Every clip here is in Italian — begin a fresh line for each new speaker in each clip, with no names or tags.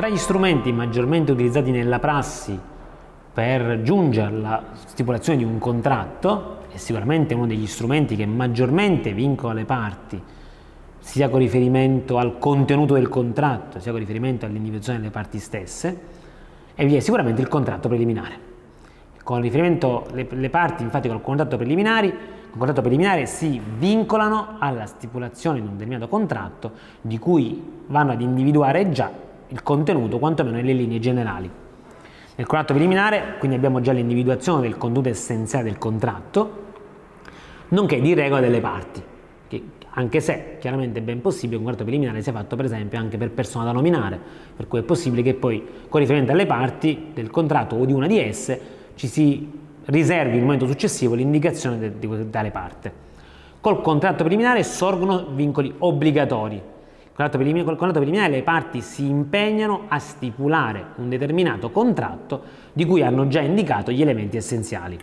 Tra gli strumenti maggiormente utilizzati nella prassi per giungere alla stipulazione di un contratto, è sicuramente uno degli strumenti che maggiormente vincola le parti, sia con riferimento al contenuto del contratto, sia con riferimento all'individuazione delle parti stesse, e vi è sicuramente il contratto preliminare. Con riferimento alle parti, infatti, col contratto preliminare, con contratto preliminare si vincolano alla stipulazione di un determinato contratto di cui vanno ad individuare già il contenuto, quantomeno nelle linee generali. Nel contratto preliminare quindi abbiamo già l'individuazione del contenuto essenziale del contratto, nonché di regola delle parti, che anche se chiaramente è ben possibile che un contratto preliminare sia fatto per esempio anche per persona da nominare, per cui è possibile che poi con riferimento alle parti del contratto o di una di esse ci si riservi nel momento successivo l'indicazione di tale parte. Col contratto preliminare sorgono vincoli obbligatori, Col contratto preliminare le parti si impegnano a stipulare un determinato contratto di cui hanno già indicato gli elementi essenziali.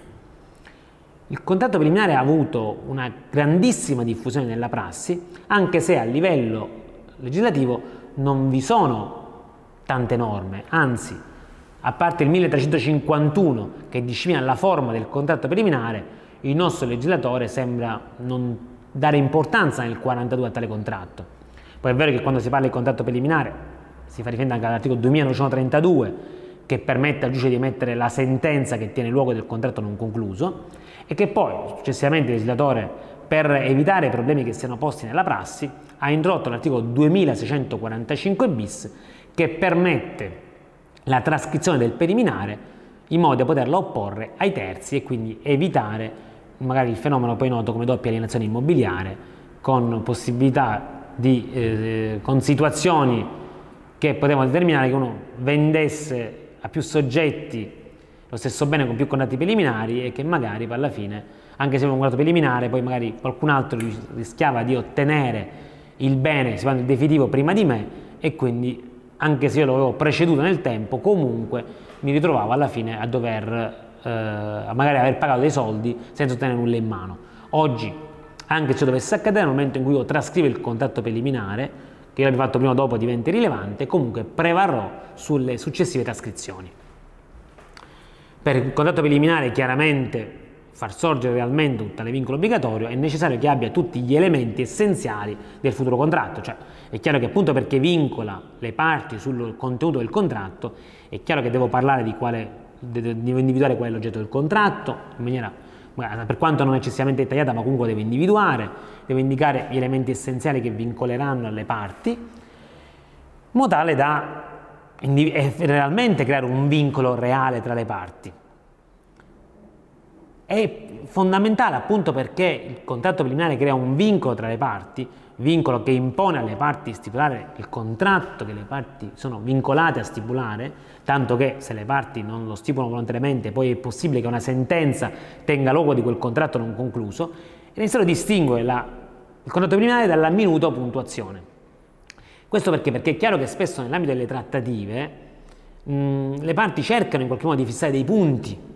Il contratto preliminare ha avuto una grandissima diffusione nella prassi, anche se a livello legislativo non vi sono tante norme, anzi, a parte il 1351 che disciplina la forma del contratto preliminare, il nostro legislatore sembra non dare importanza nel 42 a tale contratto. Poi è vero che quando si parla di contratto preliminare si fa riferimento anche all'articolo 2932 che permette al giudice di emettere la sentenza che tiene luogo del contratto non concluso e che poi successivamente il legislatore per evitare problemi che siano posti nella prassi ha introdotto l'articolo 2645 bis che permette la trascrizione del preliminare in modo da poterla opporre ai terzi e quindi evitare magari il fenomeno poi noto come doppia alienazione immobiliare con possibilità di, eh, con situazioni che potevano determinare che uno vendesse a più soggetti lo stesso bene con più contratti preliminari e che magari alla fine, anche se un contratto preliminare, poi magari qualcun altro rischiava di ottenere il bene, si parla definitivo, prima di me e quindi anche se io lo avevo preceduto nel tempo, comunque mi ritrovavo alla fine a dover eh, magari aver pagato dei soldi senza ottenere nulla in mano. Oggi anche se dovesse accadere nel momento in cui io trascrivo il contratto preliminare, che io l'abbia fatto prima o dopo diventa irrilevante, comunque prevarrò sulle successive trascrizioni. Per il contratto preliminare chiaramente far sorgere realmente un tale vincolo obbligatorio è necessario che abbia tutti gli elementi essenziali del futuro contratto, cioè è chiaro che appunto perché vincola le parti sul contenuto del contratto, è chiaro che devo parlare di quale, devo individuare qual è l'oggetto del contratto in maniera per quanto non eccessivamente dettagliata, ma comunque deve individuare, deve indicare gli elementi essenziali che vincoleranno alle parti, in modo tale da realmente creare un vincolo reale tra le parti. È fondamentale appunto perché il contratto preliminare crea un vincolo tra le parti, vincolo che impone alle parti stipulare il contratto che le parti sono vincolate a stipulare, tanto che se le parti non lo stipulano volontariamente poi è possibile che una sentenza tenga luogo di quel contratto non concluso, è necessario distinguere la, il contratto preliminare dalla minuto puntuazione. Questo perché? Perché è chiaro che spesso nell'ambito delle trattative mh, le parti cercano in qualche modo di fissare dei punti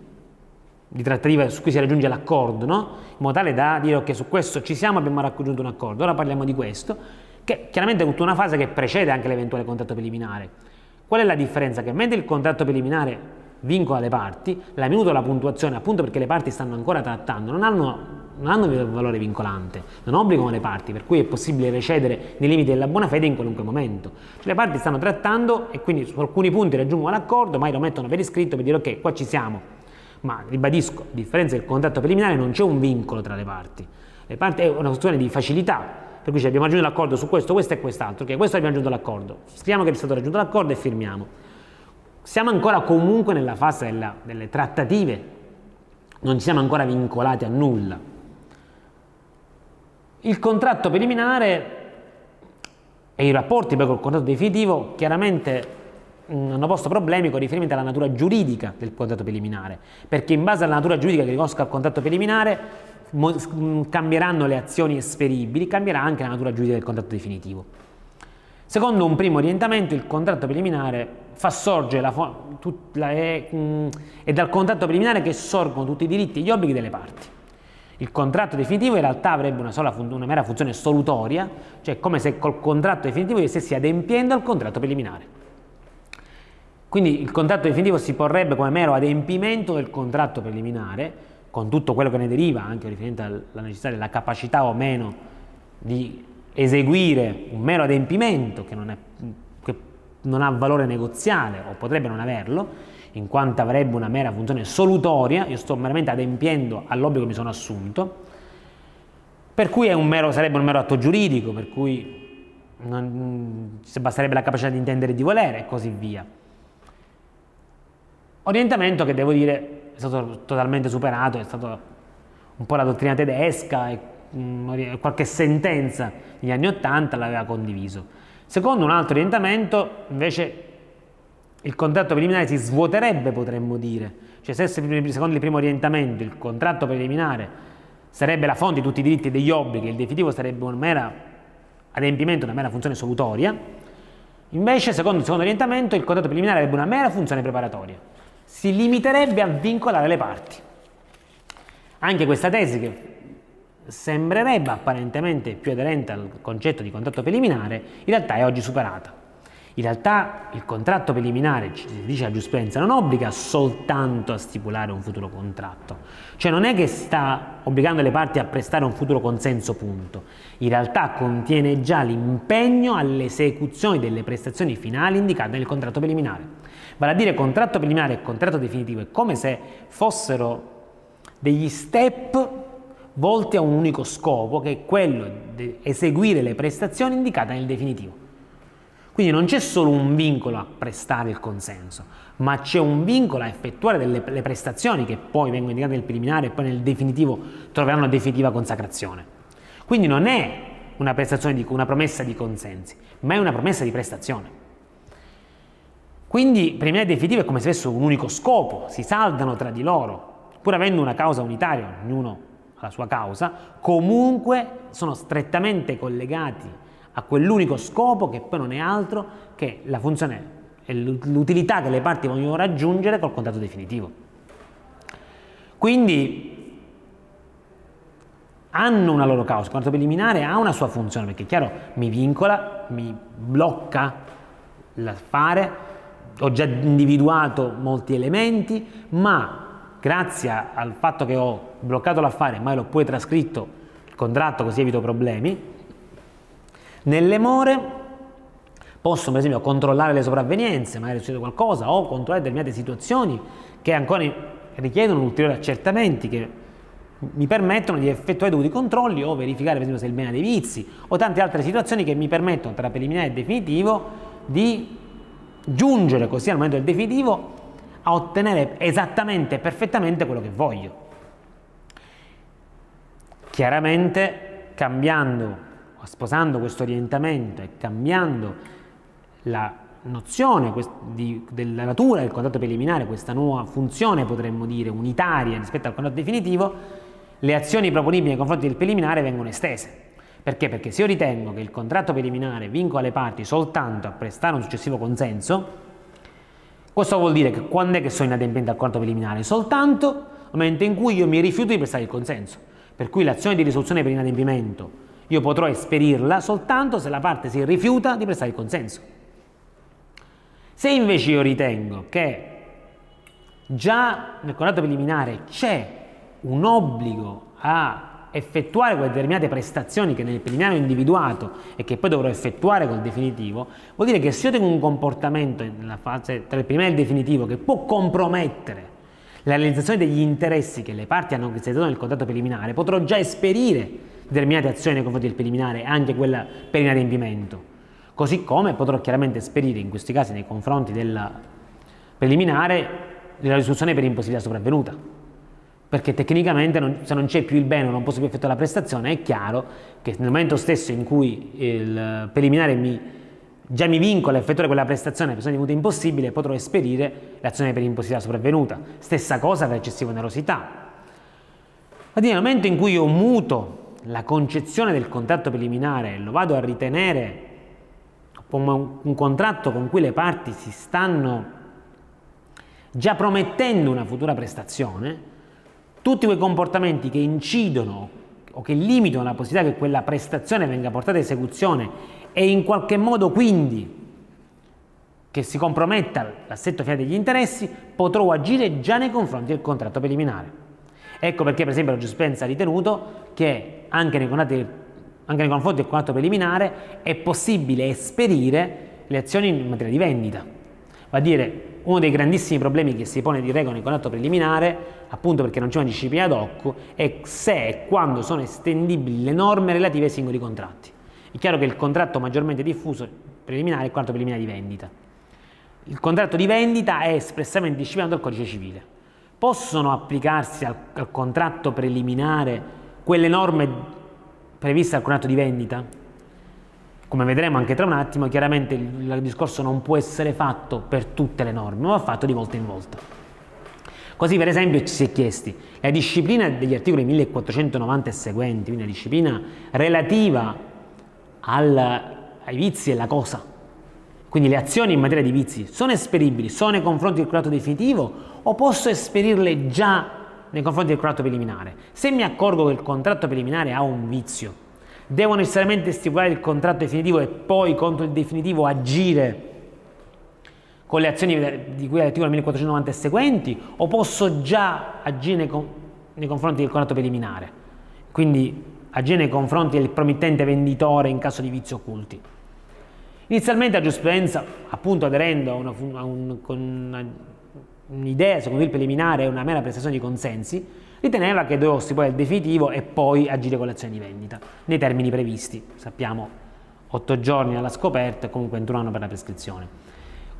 di trattativa su cui si raggiunge l'accordo, no? in modo tale da dire ok su questo ci siamo, abbiamo raggiunto un accordo, ora parliamo di questo, che chiaramente è tutta una fase che precede anche l'eventuale contratto preliminare. Qual è la differenza? Che mentre il contratto preliminare vincola le parti, la minuta la puntuazione, appunto perché le parti stanno ancora trattando, non hanno, non hanno valore vincolante, non obbligano le parti, per cui è possibile recedere nei limiti della buona fede in qualunque momento. Cioè, le parti stanno trattando e quindi su alcuni punti raggiungono l'accordo, ma lo mettono per iscritto per dire ok, qua ci siamo, ma ribadisco, a differenza del contratto preliminare non c'è un vincolo tra le parti, le parti è una questione di facilità, per cui abbiamo raggiunto l'accordo su questo, questo e quest'altro, ok, questo abbiamo raggiunto l'accordo, scriviamo che è stato raggiunto l'accordo e firmiamo. Siamo ancora comunque nella fase della, delle trattative, non ci siamo ancora vincolati a nulla. Il contratto preliminare e i rapporti poi col contratto definitivo chiaramente hanno posto problemi con riferimento alla natura giuridica del contratto preliminare, perché in base alla natura giuridica che riconosca al contratto preliminare cambieranno le azioni esperibili, cambierà anche la natura giuridica del contratto definitivo. Secondo un primo orientamento, il contratto preliminare fa sorgere la, la, è, mh, è dal contratto preliminare che sorgono tutti i diritti e gli obblighi delle parti. Il contratto definitivo in realtà avrebbe una, sola, una mera funzione solutoria, cioè come se col contratto definitivo io stessi adempiendo al contratto preliminare. Quindi il contratto definitivo si porrebbe come mero adempimento del contratto preliminare, con tutto quello che ne deriva, anche riferente alla necessità della capacità o meno di eseguire un mero adempimento che non, è, che non ha valore negoziale o potrebbe non averlo, in quanto avrebbe una mera funzione solutoria, io sto meramente adempiendo all'obbligo che mi sono assunto, per cui un mero, sarebbe un mero atto giuridico, per cui non, basterebbe la capacità di intendere e di volere e così via. Orientamento che devo dire è stato totalmente superato, è stato un po' la dottrina tedesca e mm, qualche sentenza negli anni Ottanta l'aveva condiviso. Secondo un altro orientamento, invece, il contratto preliminare si svuoterebbe, potremmo dire. Cioè, se secondo il primo orientamento il contratto preliminare sarebbe la fonte di tutti i diritti e degli obblighi, il definitivo sarebbe un mero adempimento, una mera funzione solutoria, invece, secondo il secondo orientamento, il contratto preliminare avrebbe una mera funzione preparatoria si limiterebbe a vincolare le parti. Anche questa tesi, che sembrerebbe apparentemente più aderente al concetto di contratto preliminare, in realtà è oggi superata. In realtà il contratto preliminare, ci dice la giurisprudenza, non obbliga soltanto a stipulare un futuro contratto, cioè non è che sta obbligando le parti a prestare un futuro consenso, punto. In realtà contiene già l'impegno all'esecuzione delle prestazioni finali indicate nel contratto preliminare. Vale a dire contratto preliminare e contratto definitivo è come se fossero degli step volti a un unico scopo, che è quello di eseguire le prestazioni indicate nel definitivo. Quindi non c'è solo un vincolo a prestare il consenso, ma c'è un vincolo a effettuare delle prestazioni che poi vengono indicate nel preliminare e poi nel definitivo troveranno definitiva consacrazione. Quindi non è una, una promessa di consensi, ma è una promessa di prestazione. Quindi preliminare e definitivo è come se avessero un unico scopo, si saldano tra di loro, pur avendo una causa unitaria, ognuno ha la sua causa, comunque sono strettamente collegati a quell'unico scopo che poi non è altro che la funzione e l'utilità che le parti vogliono raggiungere col contratto definitivo. Quindi hanno una loro causa, il contratto preliminare ha una sua funzione, perché è chiaro, mi vincola, mi blocca l'affare, ho già individuato molti elementi, ma grazie al fatto che ho bloccato l'affare, ma l'ho poi trascritto il contratto così evito problemi, nelle more posso per esempio controllare le sopravvenienze, magari succede qualcosa, o controllare determinate situazioni che ancora richiedono ulteriori accertamenti che mi permettono di effettuare dovuti controlli o verificare per esempio se il bene ha dei vizi o tante altre situazioni che mi permettono tra preliminare e definitivo di giungere così al momento del definitivo a ottenere esattamente e perfettamente quello che voglio. Chiaramente cambiando, sposando questo orientamento e cambiando la nozione di, della natura del contratto preliminare, questa nuova funzione potremmo dire unitaria rispetto al contratto definitivo, le azioni proponibili nei confronti del preliminare vengono estese. Perché? Perché se io ritengo che il contratto preliminare vincola le parti soltanto a prestare un successivo consenso, questo vuol dire che quando è che sono inadempiente al contratto preliminare? Soltanto nel momento in cui io mi rifiuto di prestare il consenso. Per cui l'azione di risoluzione per inadempimento io potrò esperirla soltanto se la parte si rifiuta di prestare il consenso. Se invece io ritengo che già nel contratto preliminare c'è un obbligo a effettuare quelle determinate prestazioni che nel preliminare ho individuato e che poi dovrò effettuare col definitivo, vuol dire che se io tengo un comportamento nella fase tra il preliminare e il definitivo che può compromettere la realizzazione degli interessi che le parti hanno cristallizzato nel contratto preliminare, potrò già esperire determinate azioni nei confronti del preliminare, anche quella per inadempimento. Così come potrò chiaramente esperire in questi casi nei confronti del preliminare la risoluzione per impossibilità sopravvenuta perché tecnicamente non, se non c'è più il bene o non posso più effettuare la prestazione, è chiaro che nel momento stesso in cui il preliminare mi, già mi vincola a effettuare quella prestazione per divenuta impossibile, potrò esperire l'azione per impossibilità sopravvenuta. Stessa cosa per eccessiva onerosità. Ma nel momento in cui io muto la concezione del contratto preliminare lo vado a ritenere come un contratto con cui le parti si stanno già promettendo una futura prestazione, tutti quei comportamenti che incidono o che limitano la possibilità che quella prestazione venga portata a esecuzione e in qualche modo quindi che si comprometta l'assetto finale degli interessi, potrò agire già nei confronti del contratto preliminare. Ecco perché, per esempio, la giurisprudenza ha ritenuto che anche nei, anche nei confronti del contratto preliminare è possibile esperire le azioni in materia di vendita. Va a dire, uno dei grandissimi problemi che si pone di regola nel contratto preliminare, appunto perché non c'è una disciplina ad hoc, è se e quando sono estendibili le norme relative ai singoli contratti. È chiaro che il contratto maggiormente diffuso preliminare è il contratto preliminare di vendita. Il contratto di vendita è espressamente disciplinato dal codice civile. Possono applicarsi al, al contratto preliminare quelle norme previste dal contratto di vendita? Come vedremo anche tra un attimo, chiaramente il, discorso non può essere fatto per tutte le norme, ma va fatto di volta in volta. Così per esempio ci si è chiesti la disciplina degli articoli 1490 e seguenti, quindi la disciplina relativa al, ai vizi e la cosa, quindi le azioni in materia di vizi sono esperibili solo nei confronti del contratto definitivo o posso esperirle già nei confronti del contratto preliminare? Se mi accorgo che il contratto preliminare ha un vizio, devo necessariamente stipulare il contratto definitivo e poi contro il definitivo agire con le azioni di cui all'articolo 1490 e seguenti o posso già agire nei, nei confronti del contratto preliminare? Quindi agire nei confronti del promittente venditore in caso di vizi occulti. Inizialmente la giurisprudenza, appunto aderendo a, una, a un, con un'idea secondo il preliminare e una mera prestazione di consensi, riteneva che dovevo stipulare il definitivo e poi agire con l'azione di vendita, nei termini previsti. Sappiamo 8 giorni alla scoperta e comunque 21 anni per la prescrizione.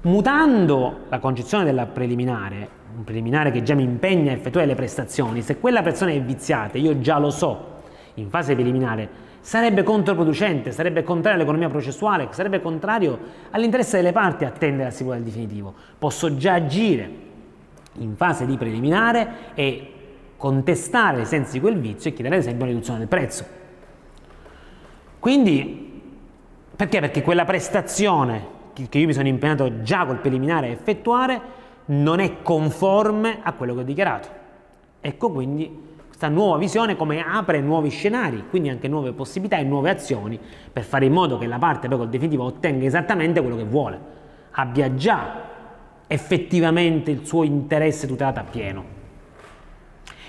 Mutando la concezione della preliminare, un preliminare che già mi impegna a effettuare le prestazioni, se quella persona è viziata, io già lo so in fase preliminare, sarebbe controproducente, sarebbe contrario all'economia processuale, sarebbe contrario all'interesse delle parti attendere a stipulare il definitivo. Posso già agire in fase di preliminare e contestare ai sensi di quel vizio e chiedere ad esempio una riduzione del prezzo. Quindi, perché? Perché quella prestazione che io mi sono impegnato già col preliminare a effettuare non è conforme a quello che ho dichiarato. Ecco quindi questa nuova visione come apre nuovi scenari, quindi anche nuove possibilità e nuove azioni per fare in modo che la parte poi col definitivo ottenga esattamente quello che vuole, abbia già effettivamente il suo interesse tutelato a pieno.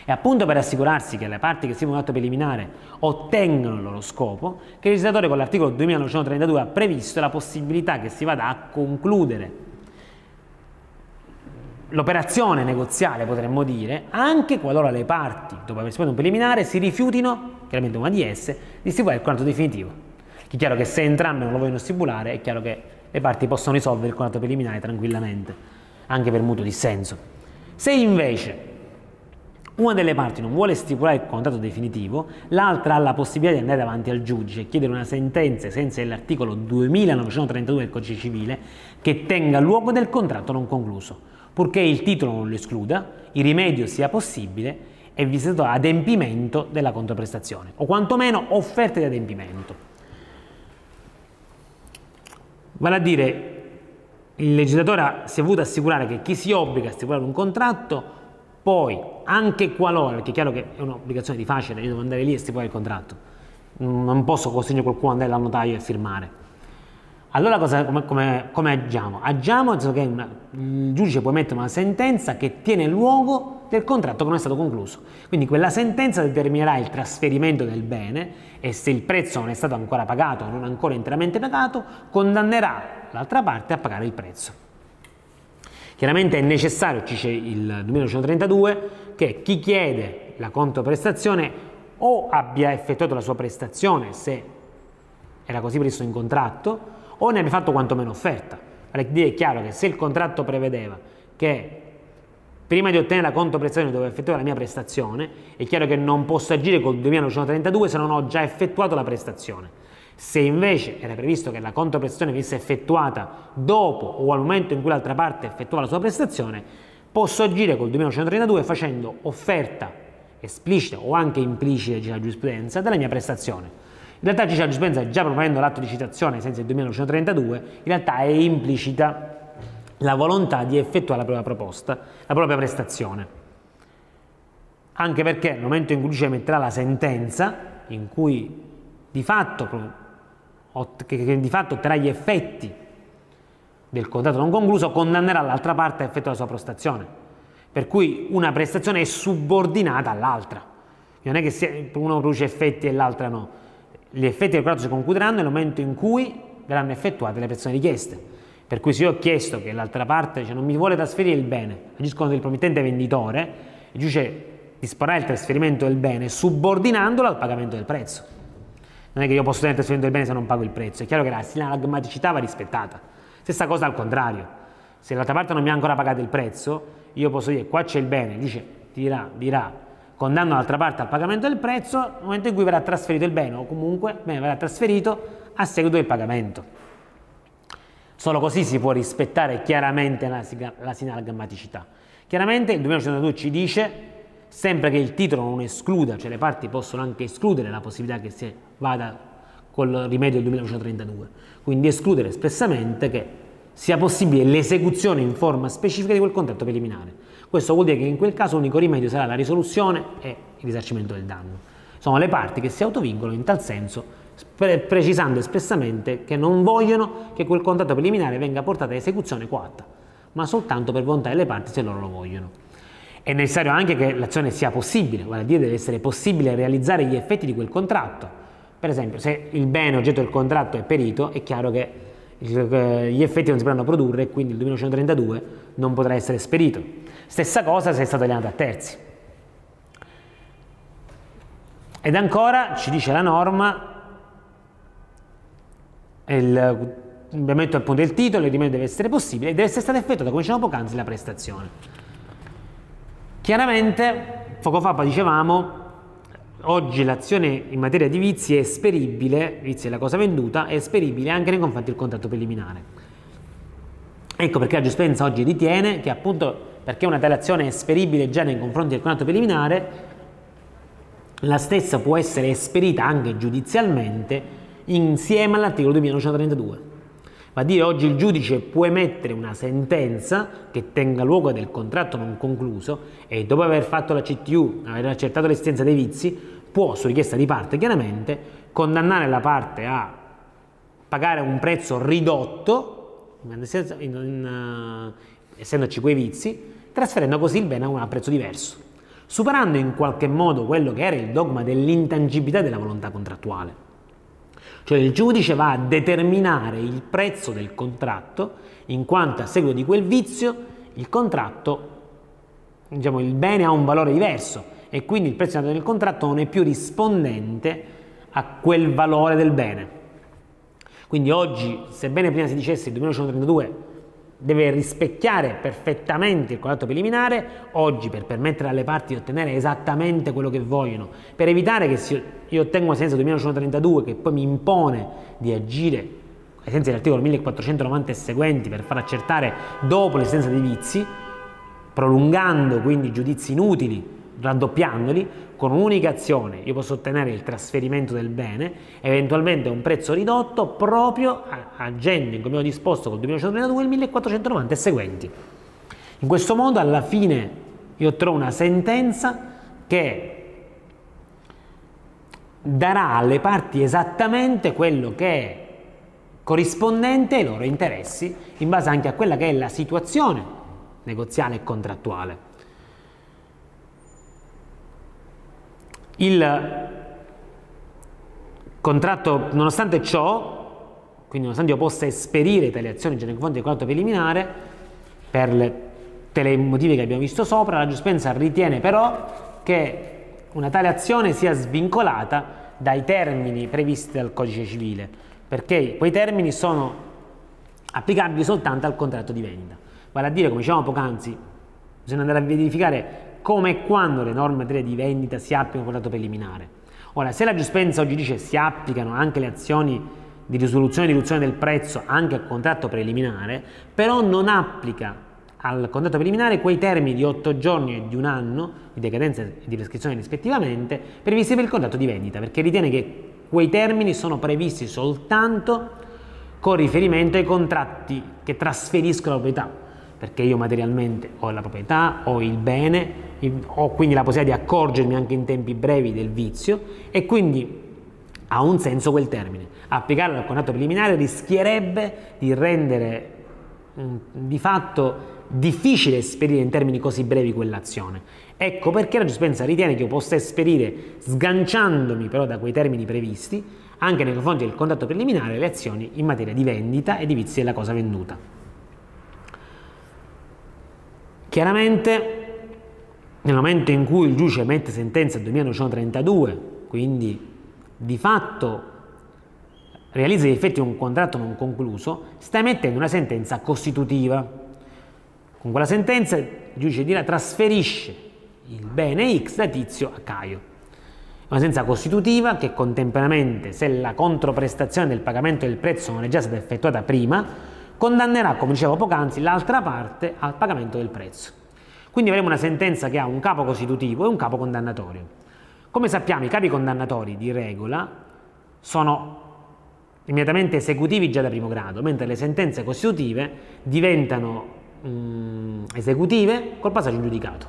E appunto per assicurarsi che le parti che si un atto preliminare ottengano il loro scopo, che il legislatore con l'articolo 2932 ha previsto la possibilità che si vada a concludere l'operazione negoziale, potremmo dire, anche qualora le parti, dopo aver stipulato un preliminare, si rifiutino, chiaramente una di esse, di stipulare il contratto definitivo. È chiaro che se entrambe non lo vogliono stipulare, è chiaro che le parti possono risolvere il contratto preliminare tranquillamente, anche per mutuo dissenso. Se invece una delle parti non vuole stipulare il contratto definitivo, l'altra ha la possibilità di andare davanti al giudice e chiedere una sentenza senza l'articolo 2932 del codice civile che tenga luogo del contratto non concluso purché il titolo non lo escluda, il rimedio sia possibile e vi sia adempimento della controprestazione, o quantomeno offerte di adempimento. Vale a dire, il legislatore si è voluto assicurare che chi si obbliga a stipulare un contratto, poi, anche qualora, perché è chiaro che è un'obbligazione di facile, io devo andare lì e stipulare il contratto, non posso costringere qualcuno andare al notaio e firmare, allora cosa, come, come, come, agiamo? Agiamo nel senso che una, il giudice può emettere una sentenza che tiene luogo del contratto che non è stato concluso. Quindi quella sentenza determinerà il trasferimento del bene e se il prezzo non è stato ancora pagato o non ancora interamente pagato, condannerà l'altra parte a pagare il prezzo. Chiaramente è necessario, ci dice il 1932, che chi chiede la controprestazione o abbia effettuato la sua prestazione se era così previsto in contratto, o ne abbia fatto quantomeno offerta. Allora, è chiaro che se il contratto prevedeva che prima di ottenere la controprestazione dovevo effettuare la mia prestazione, è chiaro che non posso agire col 2932 se non ho già effettuato la prestazione. Se invece era previsto che la controprestazione venisse effettuata dopo o al momento in cui l'altra parte effettua la sua prestazione, posso agire col 2932 facendo offerta esplicita o anche implicita, dice la giurisprudenza, della mia prestazione. In realtà Ciccio Dispensa, già proponendo l'atto di citazione senza il 2932, in realtà è implicita la volontà di effettuare la propria proposta, la propria prestazione. Anche perché nel momento in cui il giudice metterà la sentenza, in cui di fatto, che di fatto otterrà gli effetti del contratto non concluso condannerà l'altra parte a effettuare la sua prestazione. Per cui una prestazione è subordinata all'altra. Non è che uno produce effetti e l'altra no. Gli effetti del contratto si concluderanno nel momento in cui verranno effettuate le prestazioni richieste. Per cui se io ho chiesto che l'altra parte cioè, non mi vuole trasferire il bene, agisco del promettente venditore, il giudice disporrà il trasferimento del bene subordinandolo al pagamento del prezzo. Non è che io posso tenere il trasferimento del bene se non pago il prezzo, è chiaro che la sinagmaticità va rispettata. Stessa cosa al contrario, se l'altra parte non mi ha ancora pagato il prezzo, io posso dire qua c'è il bene, giudice dirà, dirà condanno l'altra parte al pagamento del prezzo nel momento in cui verrà trasferito il bene o comunque bene verrà trasferito a seguito del pagamento. Solo così si può rispettare chiaramente la, la sinalgamaticità. Chiaramente il 2102 ci dice, sempre che il titolo non escluda, cioè le parti possono anche escludere la possibilità che si vada col rimedio del 2132, quindi escludere espressamente che sia possibile l'esecuzione in forma specifica di quel contratto preliminare. Questo vuol dire che in quel caso l'unico rimedio sarà la risoluzione e il risarcimento del danno. Sono le parti che si autovincolano in tal senso precisando espressamente che non vogliono che quel contratto preliminare venga portato a esecuzione coatta, ma soltanto per volontà delle parti se loro lo vogliono. È necessario anche che l'azione sia possibile, vale a dire deve essere possibile realizzare gli effetti di quel contratto. Per esempio, se il bene oggetto del contratto è perito, è chiaro che gli effetti non si potranno produrre e quindi il 2132 non potrà essere esperito. Stessa cosa se è stato alienato a terzi. Ed ancora ci dice la norma il cambiamento appunto del titolo, il rimedio deve essere possibile e deve essere stata effettuata, come dicevamo poc'anzi, la prestazione. Chiaramente, poco fa dicevamo, oggi l'azione in materia di vizi è esperibile, vizi è la cosa venduta, è esperibile anche nei confronti del contratto preliminare. Ecco perché la giustizia oggi ritiene che appunto perché una tale azione è esperibile già nei confronti del contratto preliminare, la stessa può essere esperita anche giudizialmente insieme all'articolo 2932. Va a dire oggi il giudice può emettere una sentenza che tenga luogo del contratto non concluso e dopo aver fatto la CTU, aver accertato l'esistenza dei vizi, può, su richiesta di parte chiaramente, condannare la parte a pagare un prezzo ridotto, in, in, in, uh, essendoci quei vizi, trasferendo così il bene a un prezzo diverso, superando in qualche modo quello che era il dogma dell'intangibilità della volontà contrattuale. Cioè il giudice va a determinare il prezzo del contratto in quanto a seguito di quel vizio il contratto, diciamo il bene ha un valore diverso e quindi il prezzo del contratto non è più rispondente a quel valore del bene. Quindi oggi, sebbene prima si dicesse il 2132 deve rispecchiare perfettamente il contratto preliminare, oggi per permettere alle parti di ottenere esattamente quello che vogliono, per evitare che io ottenga una sentenza 2132 che poi mi impone di agire ai sensi dell'articolo 1490 e seguenti per far accertare dopo l'esistenza dei vizi, prolungando quindi giudizi inutili, raddoppiandoli, con un'unica azione io posso ottenere il trasferimento del bene, eventualmente a un prezzo ridotto proprio agendo in come ho disposto col 2132 il 1490 e seguenti. In questo modo alla fine io trovo una sentenza che darà alle parti esattamente quello che è corrispondente ai loro interessi in base anche a quella che è la situazione negoziale e contrattuale. Il contratto, nonostante ciò, quindi nonostante io possa esperire tale azioni nei confronti del contratto preliminare, per le motivi che abbiamo visto sopra, la giustizia ritiene però che una tale azione sia svincolata dai termini previsti dal codice civile, perché quei termini sono applicabili soltanto al contratto di vendita. Vale a dire, come dicevamo poc'anzi, bisogna andare a verificare come e quando le norme in materia di vendita si applicano al contratto preliminare. Ora, se la giustizia oggi dice si applicano anche le azioni di risoluzione e riduzione del prezzo anche al contratto preliminare, però non applica al contratto preliminare quei termini di 8 giorni e di un anno di decadenza e di prescrizione rispettivamente previsti per il contratto di vendita, perché ritiene che quei termini sono previsti soltanto con riferimento ai contratti che trasferiscono la proprietà, perché io materialmente ho la proprietà, ho il bene, ho quindi la possibilità di accorgermi anche in tempi brevi del vizio e quindi ha un senso quel termine. Applicarlo al contratto preliminare rischierebbe di rendere mh, di fatto difficile esperire in termini così brevi quell'azione. Ecco perché la giurisprudenza ritiene che io possa esperire, sganciandomi però da quei termini previsti, anche nei confronti del contratto preliminare, le azioni in materia di vendita e di vizi della cosa venduta. Chiaramente, nel momento in cui il giudice emette sentenza 2932, quindi di fatto realizza gli effetti di un contratto non concluso, sta emettendo una sentenza costitutiva. Con quella sentenza il giudice dirà trasferisce il bene X da Tizio a Caio. Una sentenza costitutiva che contemporaneamente, se la controprestazione del pagamento del prezzo non è già stata effettuata prima, condannerà, come dicevo poc'anzi, l'altra parte al pagamento del prezzo. Quindi avremo una sentenza che ha un capo costitutivo e un capo condannatorio. Come sappiamo, i capi condannatori di regola sono immediatamente esecutivi già da primo grado, mentre le sentenze costitutive diventano mh, esecutive col passaggio in giudicato.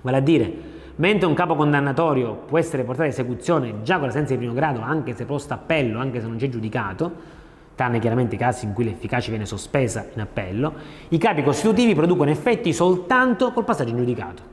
Vale a dire, mentre un capo condannatorio può essere portato a esecuzione già con la sentenza di primo grado, anche se posto appello, anche se non c'è giudicato, tranne chiaramente i casi in cui l'efficacia viene sospesa in appello, i capi costitutivi producono effetti soltanto col passaggio in giudicato.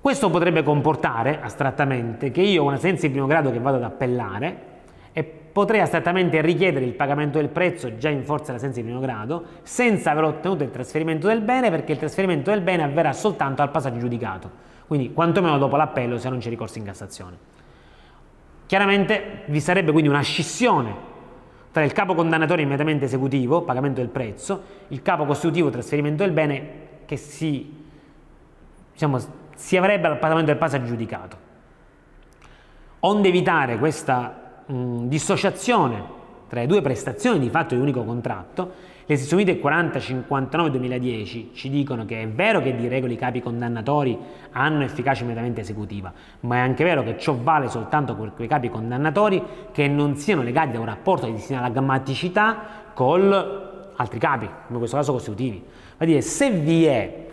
Questo potrebbe comportare, astrattamente, che io ho una sentenza di primo grado che vado ad appellare e potrei astrattamente richiedere il pagamento del prezzo già in forza della sentenza di primo grado senza aver ottenuto il trasferimento del bene perché il trasferimento del bene avverrà soltanto al passaggio giudicato, quindi quantomeno dopo l'appello se non c'è ricorso in Cassazione. Chiaramente vi sarebbe quindi una scissione tra il capo condannatorio immediatamente esecutivo, pagamento del prezzo, il capo costitutivo, trasferimento del bene, che si, diciamo, si avrebbe al pagamento del passaggio giudicato. Onde evitare questa mh, dissociazione tra le due prestazioni di fatto di unico contratto, le sezioni 4059-2010 ci dicono che è vero che di regola i capi condannatori hanno efficacia immediatamente esecutiva, ma è anche vero che ciò vale soltanto per quei capi condannatori che non siano legati da un rapporto di sinalagmaticità con altri capi, come in questo caso costitutivi. Va dire, se vi è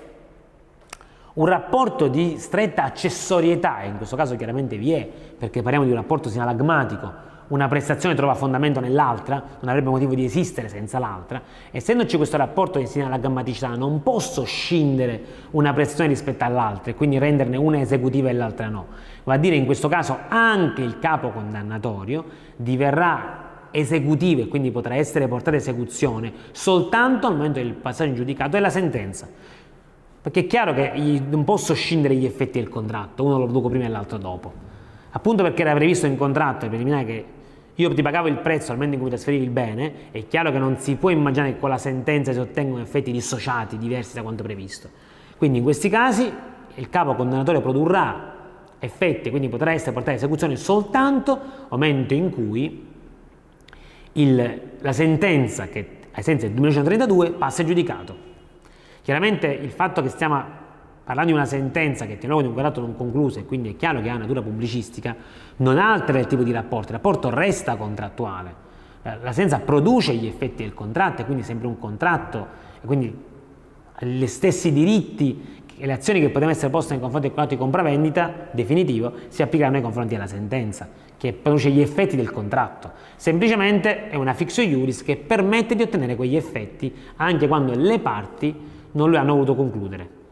un rapporto di stretta accessorietà, e in questo caso chiaramente vi è, perché parliamo di un rapporto sinalagmatico, una prestazione trova fondamento nell'altra, non avrebbe motivo di esistere senza l'altra, essendoci questo rapporto di alla grammaticità non posso scindere una prestazione rispetto all'altra e quindi renderne una esecutiva e l'altra no. Va a dire in questo caso anche il capo condannatorio diverrà esecutivo e quindi potrà essere portato a esecuzione soltanto al momento del passaggio in giudicato della sentenza. Perché è chiaro che non posso scindere gli effetti del contratto, uno lo produco prima e l'altro dopo. Appunto perché era previsto in contratto preliminare che io ti pagavo il prezzo al momento in cui trasferivi il bene, è chiaro che non si può immaginare che con la sentenza si ottengono effetti dissociati, diversi da quanto previsto. Quindi in questi casi il capo condannatorio produrrà effetti, quindi potrà essere portato a esecuzione soltanto nel momento in cui il, la sentenza che ai sensi del 1932 passa giudicato. Chiaramente il fatto che stiamo parlando di una sentenza che tiene di un contratto non concluso e quindi è chiaro che ha natura pubblicistica, non altera il tipo di rapporto, il rapporto resta contrattuale. La sentenza produce gli effetti del contratto è quindi sempre un contratto e quindi gli stessi diritti e le azioni che potevano essere poste nei confronti del contratto di compravendita definitivo si applicheranno nei confronti della sentenza che produce gli effetti del contratto. Semplicemente è una fixo iuris che permette di ottenere quegli effetti anche quando le parti non lo hanno voluto concludere.